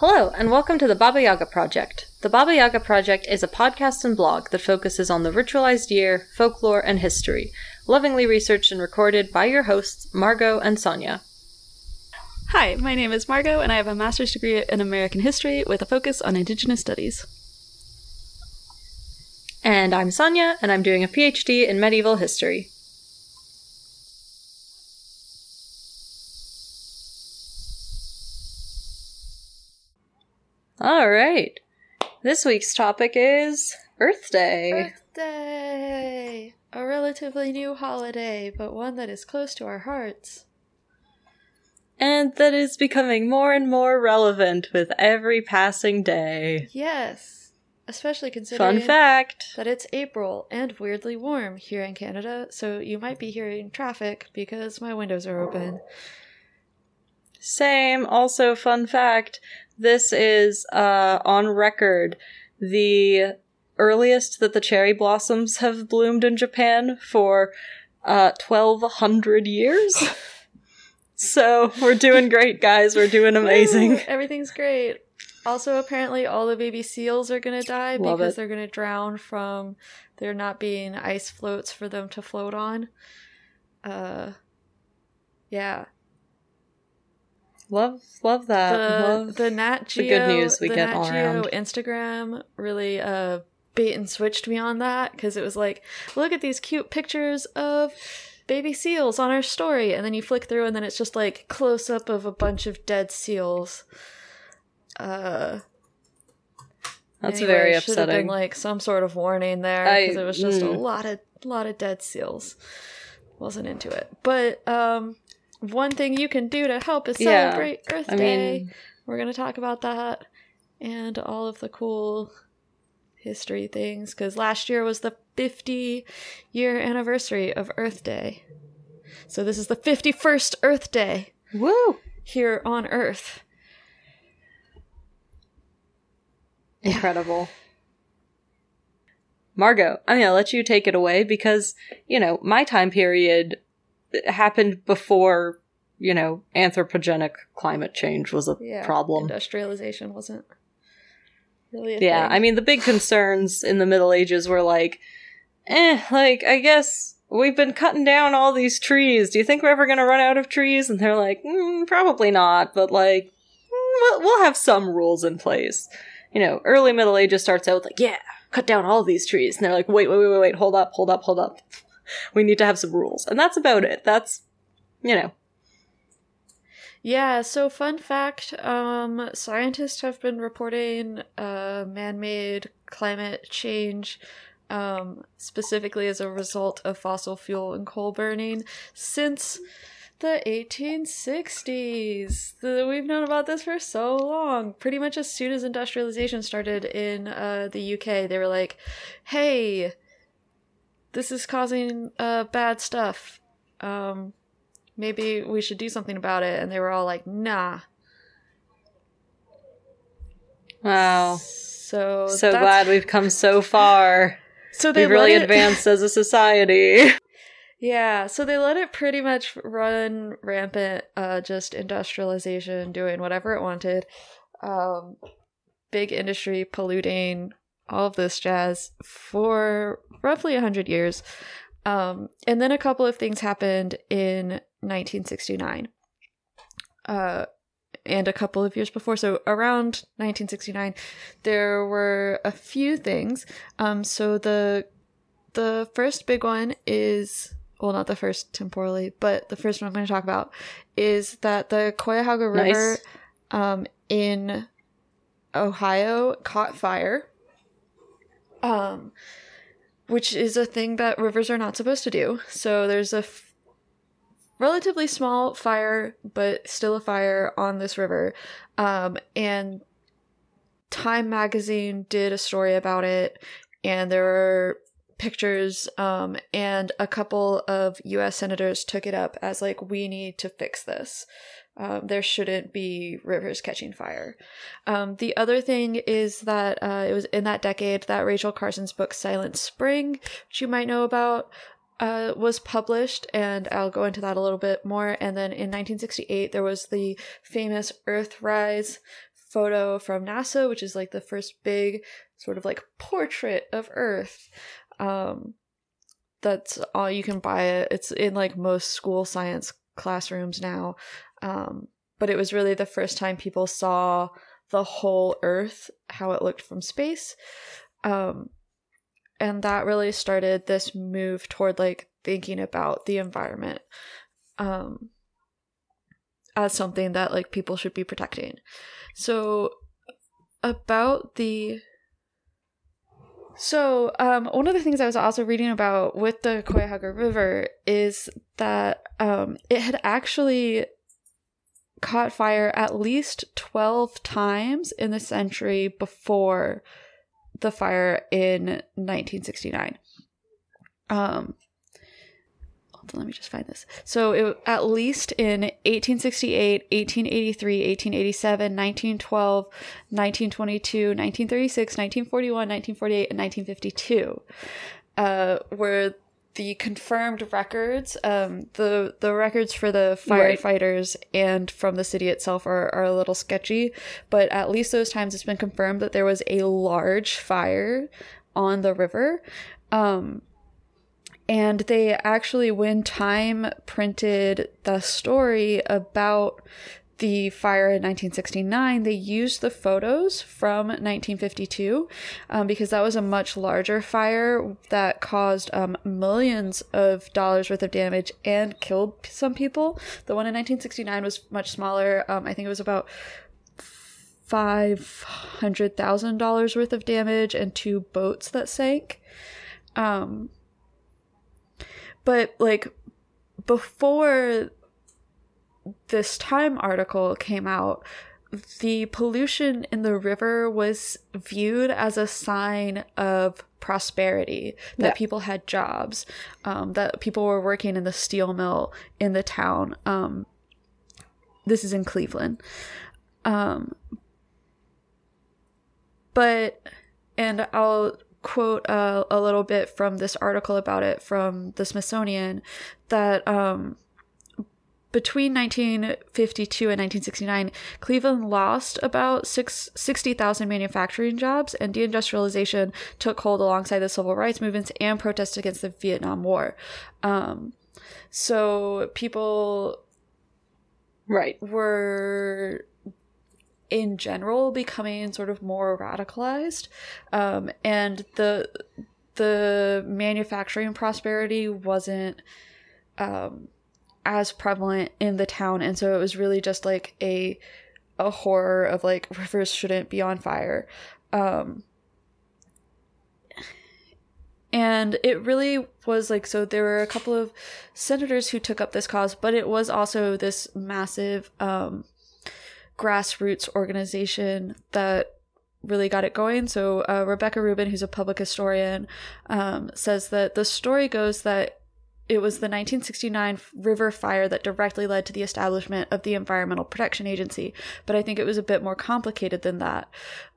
Hello, and welcome to the Baba Yaga Project. The Baba Yaga Project is a podcast and blog that focuses on the ritualized year, folklore, and history, lovingly researched and recorded by your hosts, Margot and Sonya. Hi, my name is Margot, and I have a master's degree in American history with a focus on Indigenous studies. And I'm Sonya, and I'm doing a PhD in medieval history. All right. This week's topic is Earth Day. Earth Day! A relatively new holiday, but one that is close to our hearts. And that is becoming more and more relevant with every passing day. Yes, especially considering Fun fact. that it's April and weirdly warm here in Canada, so you might be hearing traffic because my windows are open. Same. Also, fun fact. This is uh, on record the earliest that the cherry blossoms have bloomed in Japan for uh, 1200 years. so we're doing great, guys. We're doing amazing. Everything's great. Also, apparently, all the baby seals are gonna die Love because it. they're gonna drown from there not being ice floats for them to float on. Uh, yeah. Love, love that. the love the Nat Geo, the good news we get Nat all Geo around. Instagram really uh bait and switched me on that because it was like, look at these cute pictures of baby seals on our story, and then you flick through, and then it's just like close up of a bunch of dead seals. Uh, That's anyway, very should have upsetting. been like some sort of warning there because it was just a mm. lot of lot of dead seals. Wasn't into it, but um, one thing you can do to help is Yeah, celebrate Earth I Day. mean, We're going to talk about that and all of the cool history things because last year was the 50 year anniversary of Earth Day. So this is the 51st Earth Day woo! here on Earth. Incredible. Margot, I'm gonna let you take it away because, you know, my time period happened before, you know, anthropogenic climate change was a Yeah. problem. Industrialization wasn't really a Yeah, thing. I mean, the big concerns in the Middle Ages were like, eh, like, I guess we've been cutting down all these trees. Do you think we're ever gonna run out of trees? And they're like, mm, probably not, but like, mm, we'll, we'll have some rules in place. You know, early Middle Ages starts out with like, yeah, cut down all these trees. And they're like, wait, wait, wait, wait, wait, hold up, hold up, hold up. We need to have some rules. And that's about it. That's, you know, Yeah, so fun fact, um scientists have been reporting uh man-made climate change um specifically as a result of fossil fuel and coal burning since the 1860s. The, we've known about this for so long. Pretty much as soon as industrialization started in uh, the UK, they were like, "Hey, this is causing uh, bad stuff. Um, maybe we should do something about it." And they were all like, "Nah." wow. So So that's- glad we've come so far. So they really it- advanced as a society. Yeah, so they let it pretty much run rampant, uh, just industrialization, doing whatever it wanted. Um, big industry polluting, all of this jazz for roughly 100 years. Um, and then a couple of things happened in 1969. Uh, and a couple of years before. So around 1969, there were a few things. Um, so the the first big one is well, not the first temporally, but the first one I'm going to talk about is that the Cuyahoga River Nice. um, in Ohio caught fire, um, which is a thing that rivers are not supposed to do. So there's a f- relatively small fire, but still a fire on this river, um, and Time magazine did a story about it, and there were pictures um and a couple of US senators took it up as like we need to fix this. Um, there shouldn't be rivers catching fire. Um, the other thing is that uh, it was in that decade that Rachel Carson's book Silent Spring, which you might know about, uh, was published, and I'll go into that a little bit more. And then in 1968, there was the famous Earthrise photo from NASA, which is like the first big sort of like portrait of Earth. Um, that's all you can buy it. It's in like most school science classrooms now. Um, but it was really the first time people saw the whole Earth, how it looked from space. Um, and that really started this move toward like thinking about the environment um, as something that like people should be protecting. So about the so um, one of the things I was also reading about with the Cuyahoga River is that um, it had actually caught fire at least 12 times in the century before the fire in 1969. Um, hold on, let me just find this. So it, at least in 1868, 1883, 1887, 1912, 1922, 1936, 1941, 1948, and 1952 uh, were the confirmed records. Um, the the records for the Right. firefighters and from the city itself are, are a little sketchy, but at least those times it's been confirmed that there was a large fire on the river. Um, and they actually, when Time printed the story about the fire in 1969, they used the photos from 1952 um, because that was a much larger fire that caused um, millions of dollars worth of damage and killed some people. The one in 1969 was much smaller. Um, I think it was about five hundred thousand dollars worth of damage and two boats that sank. Um, but like before this time article came out, the pollution in the river was viewed as a sign of prosperity that Yeah. people had jobs um, that people were working in the steel mill in the town um, this is in cleveland um, but and i'll quote uh, a little bit from this article about it from the smithsonian that um, between 1952 and 1969, Cleveland lost about six, 60,000 manufacturing jobs, and deindustrialization took hold alongside the civil rights movements and protests against the Vietnam War. Um, so people Right. were in general becoming sort of more radicalized um, and the the manufacturing prosperity wasn't um, as prevalent in the town and so it was really just like a a horror of like rivers shouldn't be on fire um and it really was like so there were a couple of senators who took up this cause but it was also this massive um grassroots organization that really got it going. So uh, Rebecca Rubin, who's a public historian, um, says that the story goes that it was the 1969 river fire that directly led to the establishment of the Environmental Protection Agency. But I think it was a bit more complicated than that.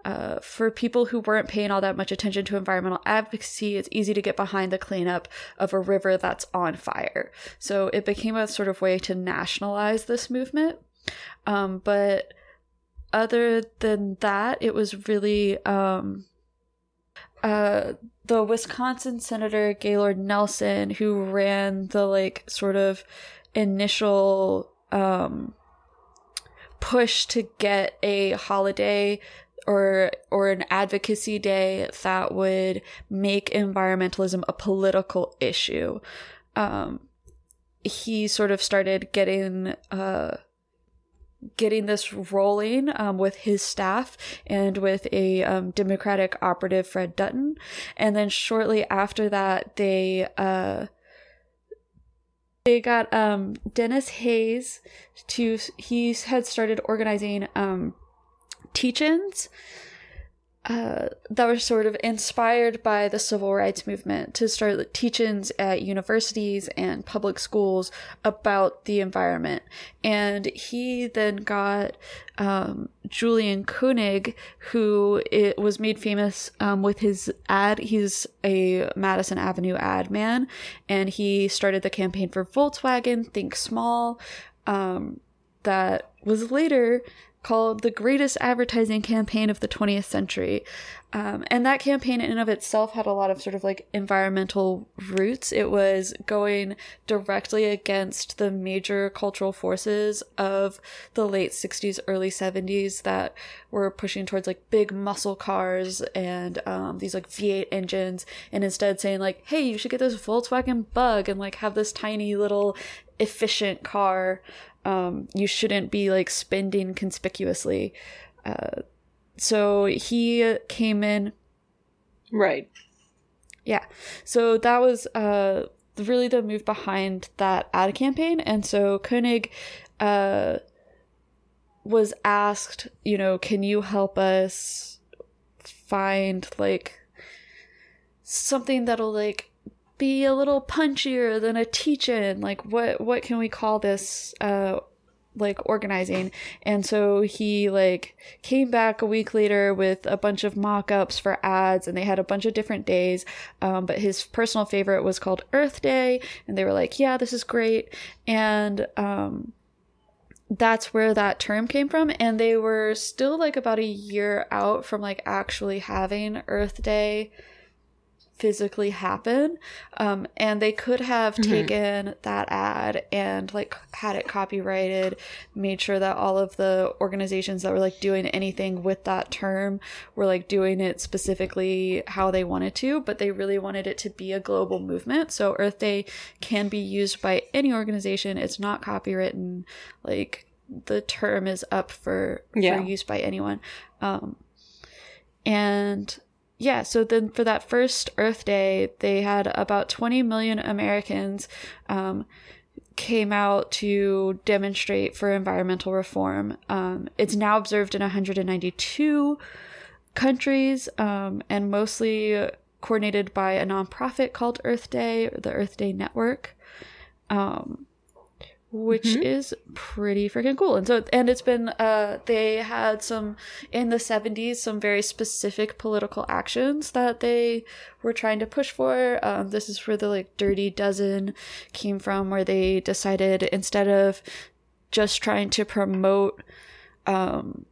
Uh, for people who weren't paying all that much attention to environmental advocacy, it's easy to get behind the cleanup of a river that's on fire. So it became a sort of way to nationalize this movement. Um, but other than that, it was really um, uh, the Wisconsin Senator Gaylord Nelson who ran the like sort of initial um, push to get a holiday or or an advocacy day that would make environmentalism a political issue. Um, he sort of started getting uh, getting this rolling um, with his staff and with a um, Democratic operative, Fred Dutton. And then shortly after that, they uh, they got um, Denis Hayes to he had started organizing um, teach-ins uh, that were sort of inspired by the civil rights movement to start teach-ins at universities and public schools about the environment. And he then got um, Julian Koenig, who it was made famous um, with his ad. He's a Madison Avenue ad man, and he started the campaign for Volkswagen, Think Small. Um, that was later called the greatest advertising campaign of the 20th century. Um, and that campaign, in and of itself, had a lot of sort of like environmental roots. It was going directly against the major cultural forces of the late 60s, early 70s that were pushing towards like big muscle cars and um, these like V8 engines, and instead saying, like, hey, you should get this Volkswagen bug and like have this tiny little efficient car. Um, you shouldn't be like spending conspicuously. Uh, so he came in Right. yeah so that was uh really the move behind that ad campaign and so koenig uh was asked you know can you help us find like something that'll like be a little punchier than a teach-in? Like what what can we call this uh like organizing? And so he like came back a week later with a bunch of mock-ups for ads and they had a bunch of different days. Um, but his personal favorite was called earth day and they were like yeah this is great. And um, that's where that term came from and they were still like about a year out from like actually having earth day physically happen um, and they could have Mhm. taken that ad and like had it copyrighted made sure that all of the organizations that were like doing anything with that term were like doing it specifically how they wanted to but they really wanted it to be a global movement so earth day can be used by any organization it's not copywritten like the term is up for, Yeah. for use by anyone um, and yeah, so then for that first Earth Day, they had about 20 million Americans um, came out to demonstrate for environmental reform. Um, it's now observed in 192 countries um, and mostly coordinated by a nonprofit called Earth Day, the Earth Day Network. Um, which Mhm. is pretty freaking cool. And so and it's been uh they had some in the 70s some very specific political actions that they were trying to push for. Um this is where the like dirty dozen came from where they decided instead of just trying to promote um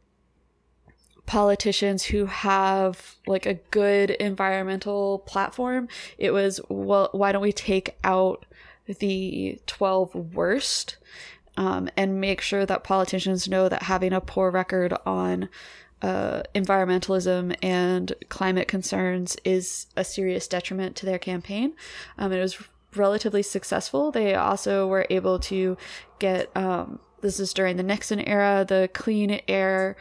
politicians who have like a good environmental platform it was well why don't we take out the 12 worst um, and make sure that politicians know that having a poor record on uh, environmentalism and climate concerns is a serious detriment to their campaign. Um, it was relatively successful. They also were able to get, um, this is during the Nixon era, the Clean Air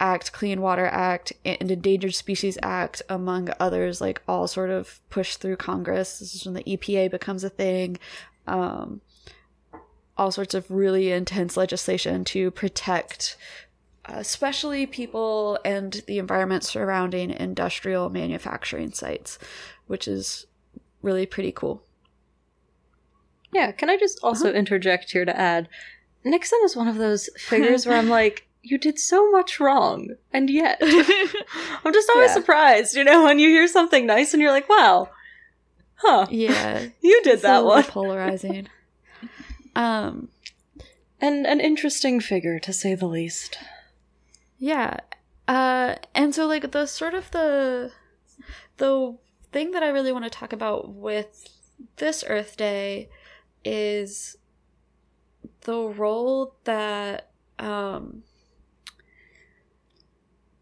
Act, Clean Water Act, and Endangered Species Act, among others, like all sort of pushed through Congress. This is when the EPA becomes a thing. Um, all sorts of really intense legislation to protect, uh, especially people and the environment surrounding industrial manufacturing sites, which is really pretty cool. Yeah, can I just also interject here to add Nixon is one of those figures where I'm like, you did so much wrong, and yet I'm just always Yeah. surprised, you know, when you hear something nice and you're like, wow, huh, yeah, you did that one. polarizing. um, And an interesting figure, to say the least. Yeah. Uh and so like the sort of the the thing that I really want to talk about with this Earth Day is the role that um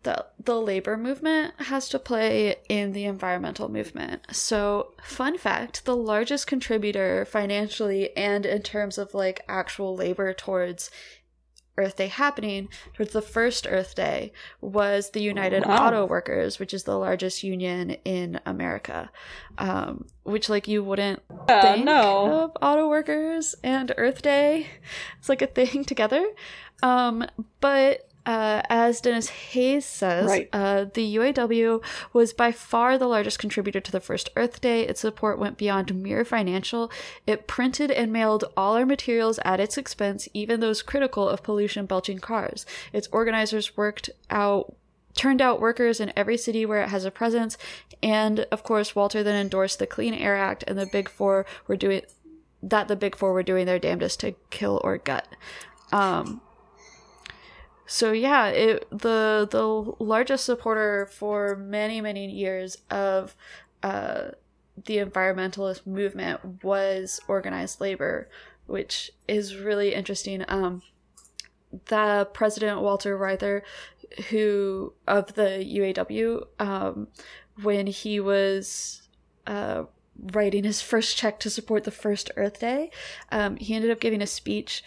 the the labor movement has to play in the environmental movement. So, fun fact, the largest contributor financially and in terms of like actual labor towards Earth Day happening towards the first Earth Day was the United Wow. Auto Workers, which is the largest union in America. Um, which like you wouldn't Uh, think no. of auto workers and Earth Day. It's like a thing together. Um, but uh, as Denis Hayes says, Right. uh, the UAW was by far the largest contributor to the first Earth Day. Its support went beyond mere financial. It printed and mailed all our materials at its expense, even those critical of pollution belching cars. Its organizers worked out turned out workers in every city where it has a presence and of course walter then endorsed the clean air act and the big four were doing that the big four were doing their damnedest to kill or gut um so yeah, it the the largest supporter for many many years of uh, the environmentalist movement was organized labor, which is really interesting. Um, the president Walter Reuther, who of the UAW, um, when he was uh, writing his first check to support the first Earth Day, um, he ended up giving a speech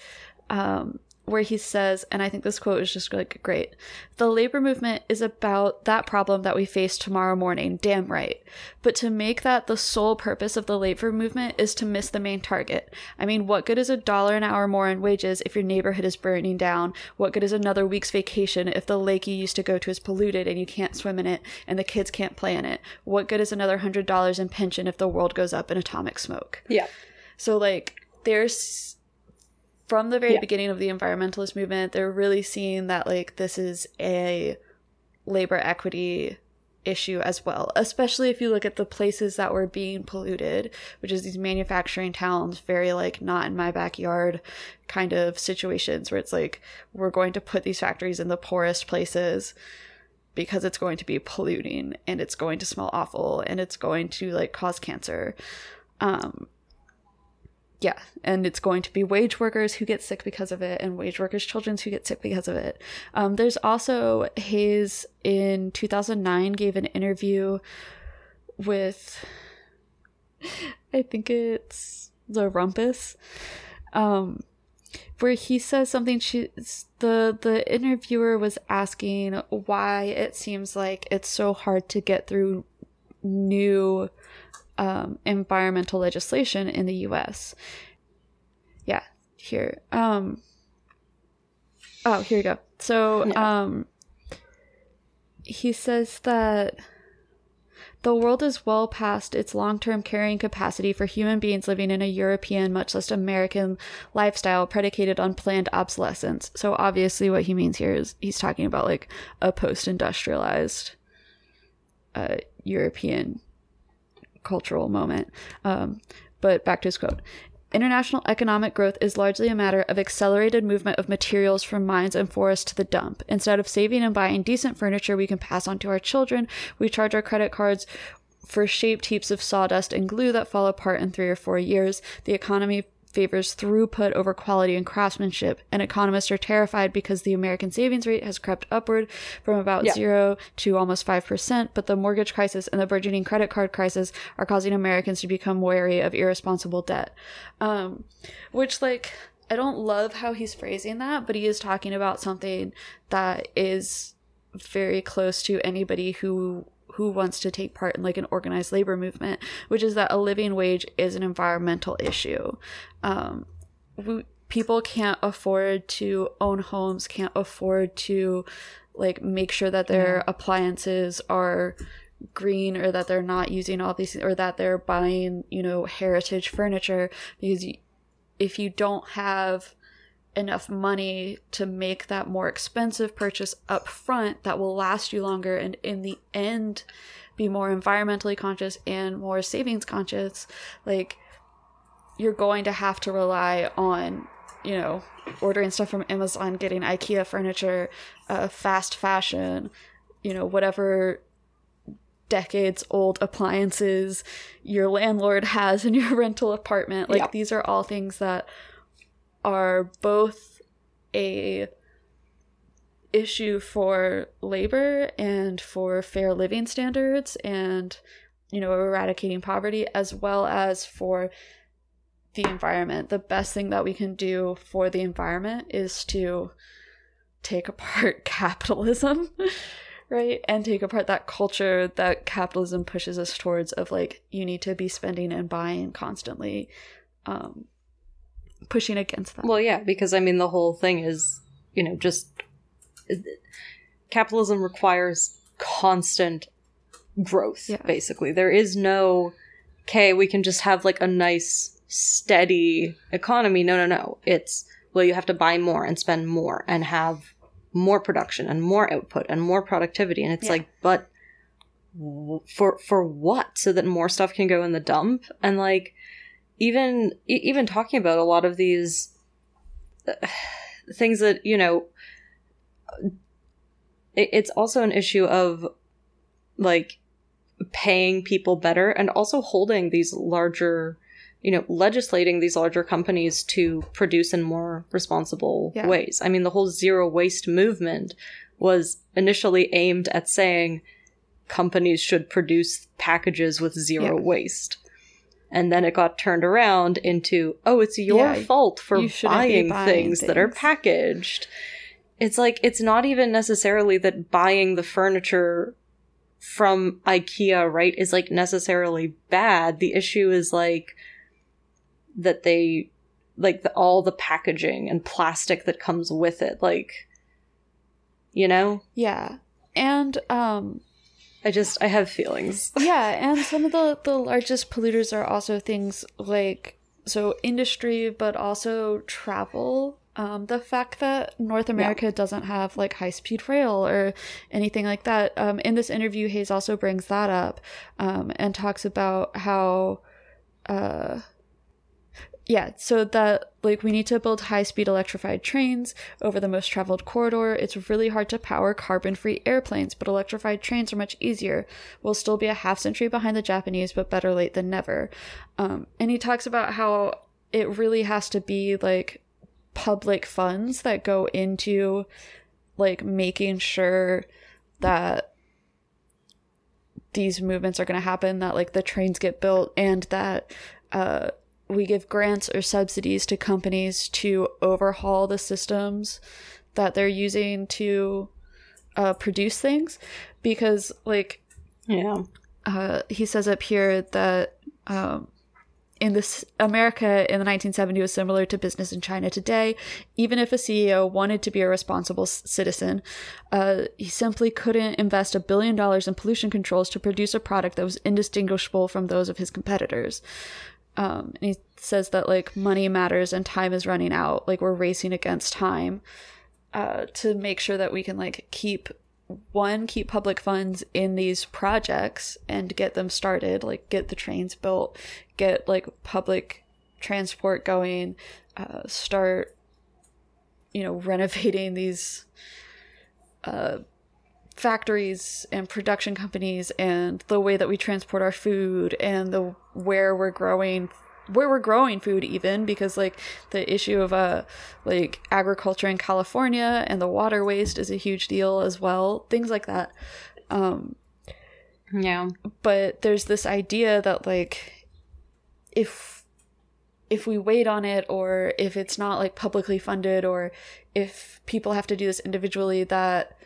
um, where he says, and I think this quote is just like great the labor movement is about that problem that we face tomorrow morning, damn right. But to make that the sole purpose of the labor movement is to miss the main target. I mean, what good is a dollar an hour more in wages if your neighborhood is burning down? What good is another week's vacation if the lake you used to go to is polluted and you can't swim in it and the kids can't play in it? What good is another hundred dollars in pension if the world goes up in atomic smoke? Yeah. So, like, there's from the very Yeah. beginning of the environmentalist movement, they're really seeing that like this is a labor equity issue as well, especially if you look at the places that were being polluted, which is these manufacturing towns, very like not in my backyard kind of situations where it's like we're going to put these factories in the poorest places because it's going to be polluting and it's going to smell awful and it's going to like cause cancer. Um yeah, and it's going to be wage workers who get sick because of it, and wage workers' children who get sick because of it. Um, there's also Hayes in 2009 gave an interview with, I think it's the Rumpus, um, where he says something. She the the interviewer was asking why it seems like it's so hard to get through new um, environmental legislation in the U.S. Yeah, here. Um, oh, here you go. So, um, he says that the world is well past its long-term carrying capacity for human beings living in a European, much less American, lifestyle predicated on planned obsolescence. So, obviously, what he means here is he's talking about like a post-industrialized uh, European cultural moment. Um, but back to his quote. International economic growth is largely a matter of accelerated movement of materials from mines and forests to the dump. Instead of saving and buying decent furniture we can pass on to our children, we charge our credit cards for shaped heaps of sawdust and glue that fall apart in three or four years. The economy favors throughput over quality and craftsmanship, and economists are terrified because the American savings rate has crept upward from about Yeah. zero to almost 5%, but the mortgage crisis and the burgeoning credit card crisis are causing Americans to become wary of irresponsible debt. Um, which, like, I don't love how he's phrasing that, but he is talking about something that is very close to anybody who who wants to take part in like an organized labor movement, which is that a living wage is an environmental issue. Um, we, people can't afford to own homes, can't afford to like make sure that their appliances are green or that they're not using all these or that they're buying you know heritage furniture because if you don't have enough money to make that more expensive purchase up front that will last you longer and in the end be more environmentally conscious and more savings conscious like you're going to have to rely on you know ordering stuff from amazon getting ikea furniture uh, fast fashion you know whatever decades old appliances your landlord has in your rental apartment. Like these are all things that are both a issue for labor and for fair living standards and you know eradicating poverty as well as for the environment. The best thing that we can do for the environment is to take apart capitalism right? And take apart that culture that capitalism pushes us towards of like you need to be spending and buying constantly um pushing against that Well, yeah, because I mean, the whole thing is, you know, just capitalism requires constant growth, Yeah. basically. There is no, okay, we can just have like a nice, steady economy. No, no, no. It's, well, you have to buy more and spend more and have more production and more output and more productivity. And it's Yeah. like, but for for what so that more stuff can go in the dump and like even even talking about a lot of these uh, things that you know it, it's also an issue of like paying people better and also holding these larger you know legislating these larger companies to produce in more responsible Yeah. ways i mean the whole zero waste movement was initially aimed at saying companies should produce packages with zero Yeah. waste and then it got turned around into oh it's your Yeah, fault for you buying, buying things, that are packaged it's like it's not even necessarily that buying the furniture from IKEA, right, is like necessarily bad. The issue is like that they like the, all the packaging and plastic that comes with it. Like, you know, Yeah. And um I just I have feelings. yeah, and some of the the largest polluters are also things like so industry but also travel. Um, the fact that North America doesn't have like high speed rail or anything like that. Um, in this interview, Hayes also brings that up um, and talks about how, uh, yeah, so that like we need to build high speed electrified trains over the most traveled corridor. It's really hard to power carbon free airplanes, but electrified trains are much easier. We'll still be a half century behind the Japanese, but better late than never. Um, and he talks about how it really has to be like public funds that go into like making sure that these movements are going to happen that like the trains get built and that uh we give grants or subsidies to companies to overhaul the systems that they're using to uh, produce things because like Yeah. uh, he says up here that um, in this America in the 1970s was similar to business in China today. Even if a CEO wanted to be a responsible citizen, uh, he simply couldn't invest a billion dollars in pollution controls to produce a product that was indistinguishable from those of his competitors. Um, and he says that like money matters and time is running out. Like we're racing against time uh, to make sure that we can like keep one keep public funds in these projects and get them started like get the trains built get like public transport going uh, start you know renovating these uh, factories and production companies and the way that we transport our food and the where we're growing where we're growing food even because like the issue of uh like agriculture in California and the water waste is a huge deal as well things like that um Yeah. but there's this idea that like if if we wait on it or if it's not like publicly funded or if people have to do this individually that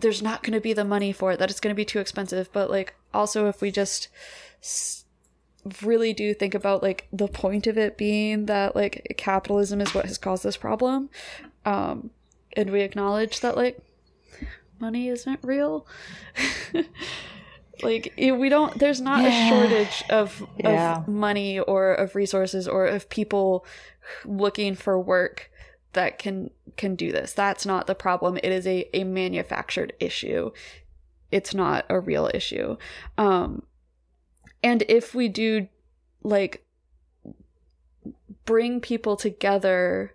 there's not going to be the money for it that it's going to be too expensive but like also if we just s- really do think about like the point of it being that like capitalism is what has caused this problem um and we acknowledge that like money isn't real like we don't there's not a shortage of Yeah. of money or of resources or of people looking for work that can can do this that's not the problem it is a a manufactured issue it's not a real issue um and if we do like bring people together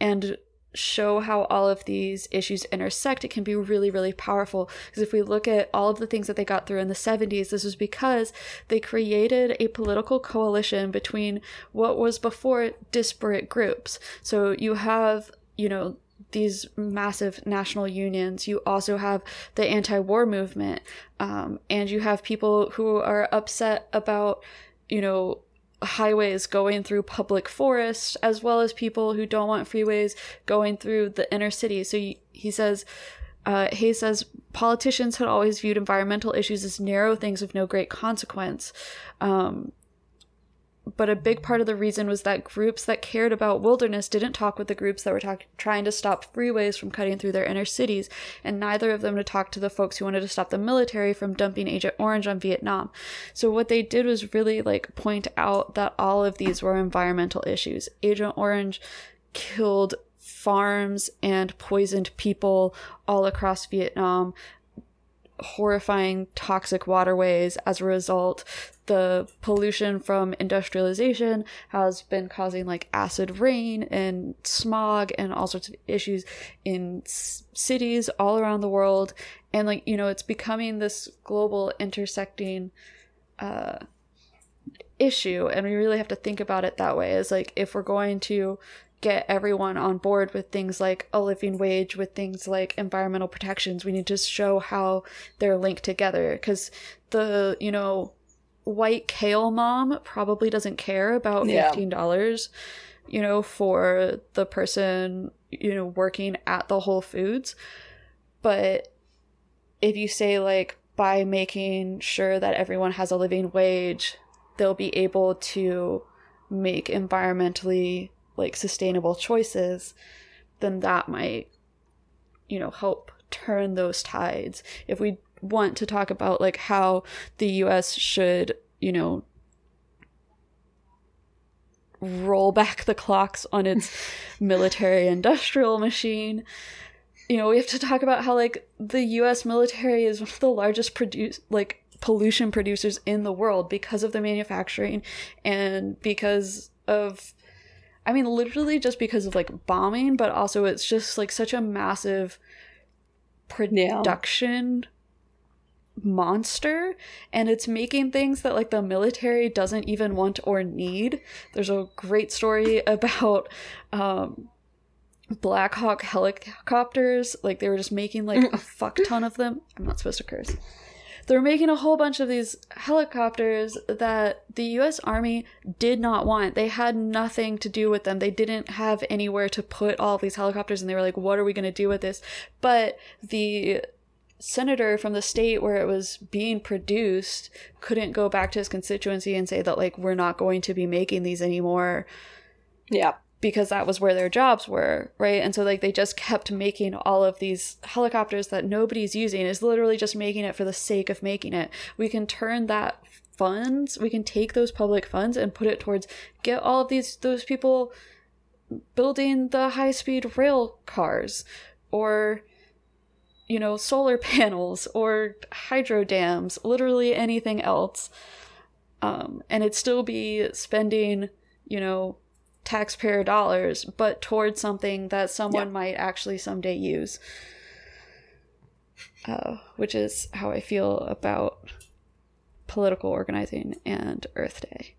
and show how all of these issues intersect, it can be really, really powerful. Because if we look at all of the things that they got through in the 70s, this was because they created a political coalition between what was before disparate groups. So you have, you know, these massive national unions. You also have the anti war movement. Um, and you have people who are upset about, you know, highways going through public forests, as well as people who don't want freeways going through the inner city. So he, says, uh, Hayes says politicians had always viewed environmental issues as narrow things of no great consequence. Um, but a big part of the reason was that groups that cared about wilderness didn't talk with the groups that were talk- trying to stop freeways from cutting through their inner cities, and neither of them to talk to the folks who wanted to stop the military from dumping Agent Orange on Vietnam. So what they did was really like point out that all of these were environmental issues. Agent Orange killed farms and poisoned people all across Vietnam horrifying toxic waterways as a result the pollution from industrialization has been causing like acid rain and smog and all sorts of issues in cities all around the world. And like you know it's becoming this global intersecting uh issue and we really have to think about it that way. Is like if we're going to get everyone on board with things like a living wage with things like environmental protections we need to show how they're linked together. Because the you know white kale mom probably doesn't care about $15 you know for the person you know working at the whole foods. But if you say like by making sure that everyone has a living wage they'll be able to make environmentally like sustainable choices then that might you know help turn those tides. If we want to talk about like how the US should you know roll back the clocks on its military industrial machine. You know we have to talk about how like the US military is one of the largest produce like pollution producers in the world because of the manufacturing and because of I mean literally just because of like bombing but also it's just like such a massive production monster and it's making things that like the military doesn't even want or need there's a great story about um black hawk helicopters like they were just making like a fuck ton of them i'm not supposed to curse they were making a whole bunch of these helicopters that the US Army did not want. They had nothing to do with them. They didn't have anywhere to put all these helicopters, and they were like, what are we going to do with this? But the senator from the state where it was being produced couldn't go back to his constituency and say that, like, we're not going to be making these anymore Yeah. because that was where their jobs were, right? And so like they just kept making all of these helicopters that nobody's using is literally just making it for the sake of making it. We can turn that funds, we can take those public funds and put it towards get all of these those people building the high-speed rail cars or you know, solar panels or hydro dams, literally anything else. Um, and it'd still be spending, you know, taxpayer dollars, but towards something that someone Yeah. might actually someday use. Uh, which is how I feel about political organizing and Earth Day.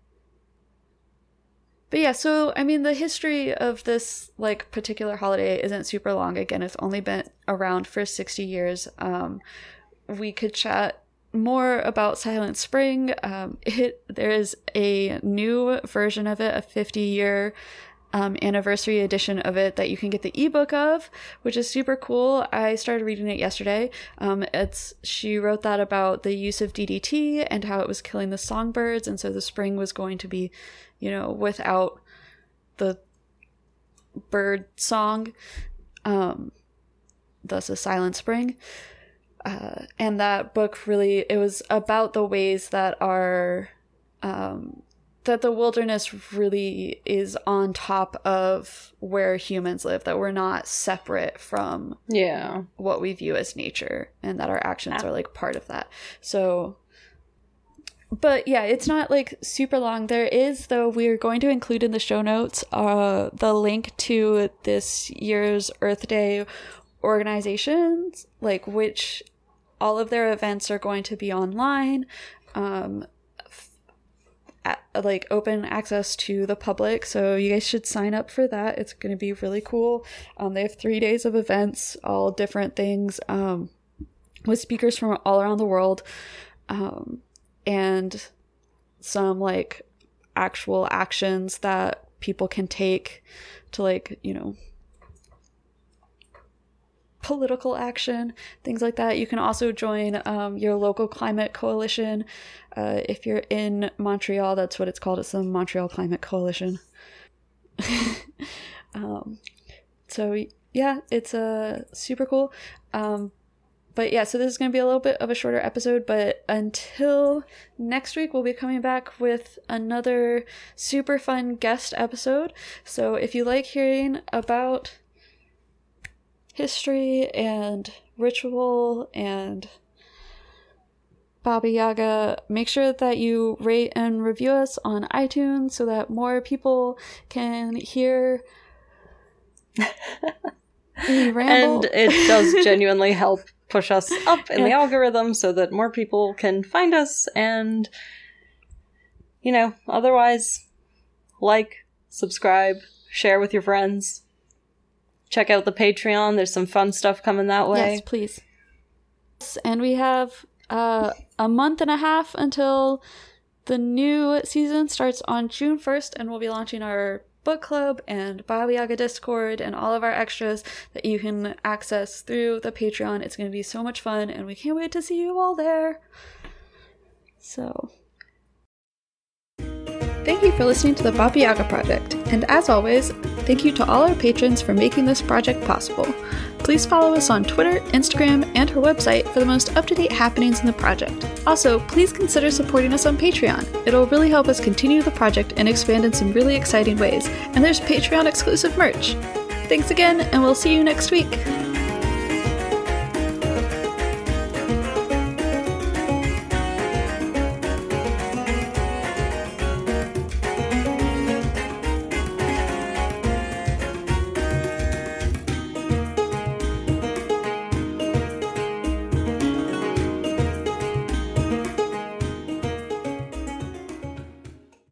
But yeah, so I mean, the history of this like particular holiday isn't super long. Again, it's only been around for sixty years. Um, we could chat more about Silent Spring. Um, it there is a new version of it, a fifty year um, anniversary edition of it that you can get the ebook of, which is super cool. I started reading it yesterday. Um, it's she wrote that about the use of DDT and how it was killing the songbirds, and so the spring was going to be, you know, without the bird song, um, thus a silent spring. Uh, and that book really it was about the ways that our um, that the wilderness really is on top of where humans live that we're not separate from Yeah. what we view as nature and that our actions are like part of that so but yeah it's not like super long. There is though we're going to include in the show notes uh the link to this year's earth day organizations like which all of their events are going to be online um a- like open access to the public. So you guys should sign up for that. It's going to be really cool. Um, they have three days of events all different things um, with speakers from all around the world. Um, and some like actual actions that people can take to like you know political action, things like that. You can also join um, your local climate coalition. Uh, if you're in Montreal, that's what it's called. It's the Montreal Climate Coalition. um, so yeah, it's uh, super cool. Um, but yeah, so this is going to be a little bit of a shorter episode, but until next week, we'll be coming back with another super fun guest episode. So if you like hearing about history and ritual and Baba Yaga, make sure that you rate and review us on iTunes so that more people can hear. And it does genuinely help push us up in the algorithm so that more people can find us and you know, otherwise like, subscribe, share with your friends. Check out the Patreon. There's some fun stuff coming that way. Yes, please. And we have uh, a month and a half until the new season starts on June 1st, and we'll be launching our book club and Baba Yaga Discord and all of our extras that you can access through the Patreon. It's going to be so much fun, and we can't wait to see you all there. So. Thank you for listening to the Baba Yaga Project, and as always, thank you to all our patrons for making this project possible. Please follow us on Twitter, Instagram, and our website for the most up to date happenings in the project. Also, please consider supporting us on Patreon. It'll really help us continue the project and expand in some really exciting ways, and there's Patreon exclusive merch. Thanks again, and we'll see you next week.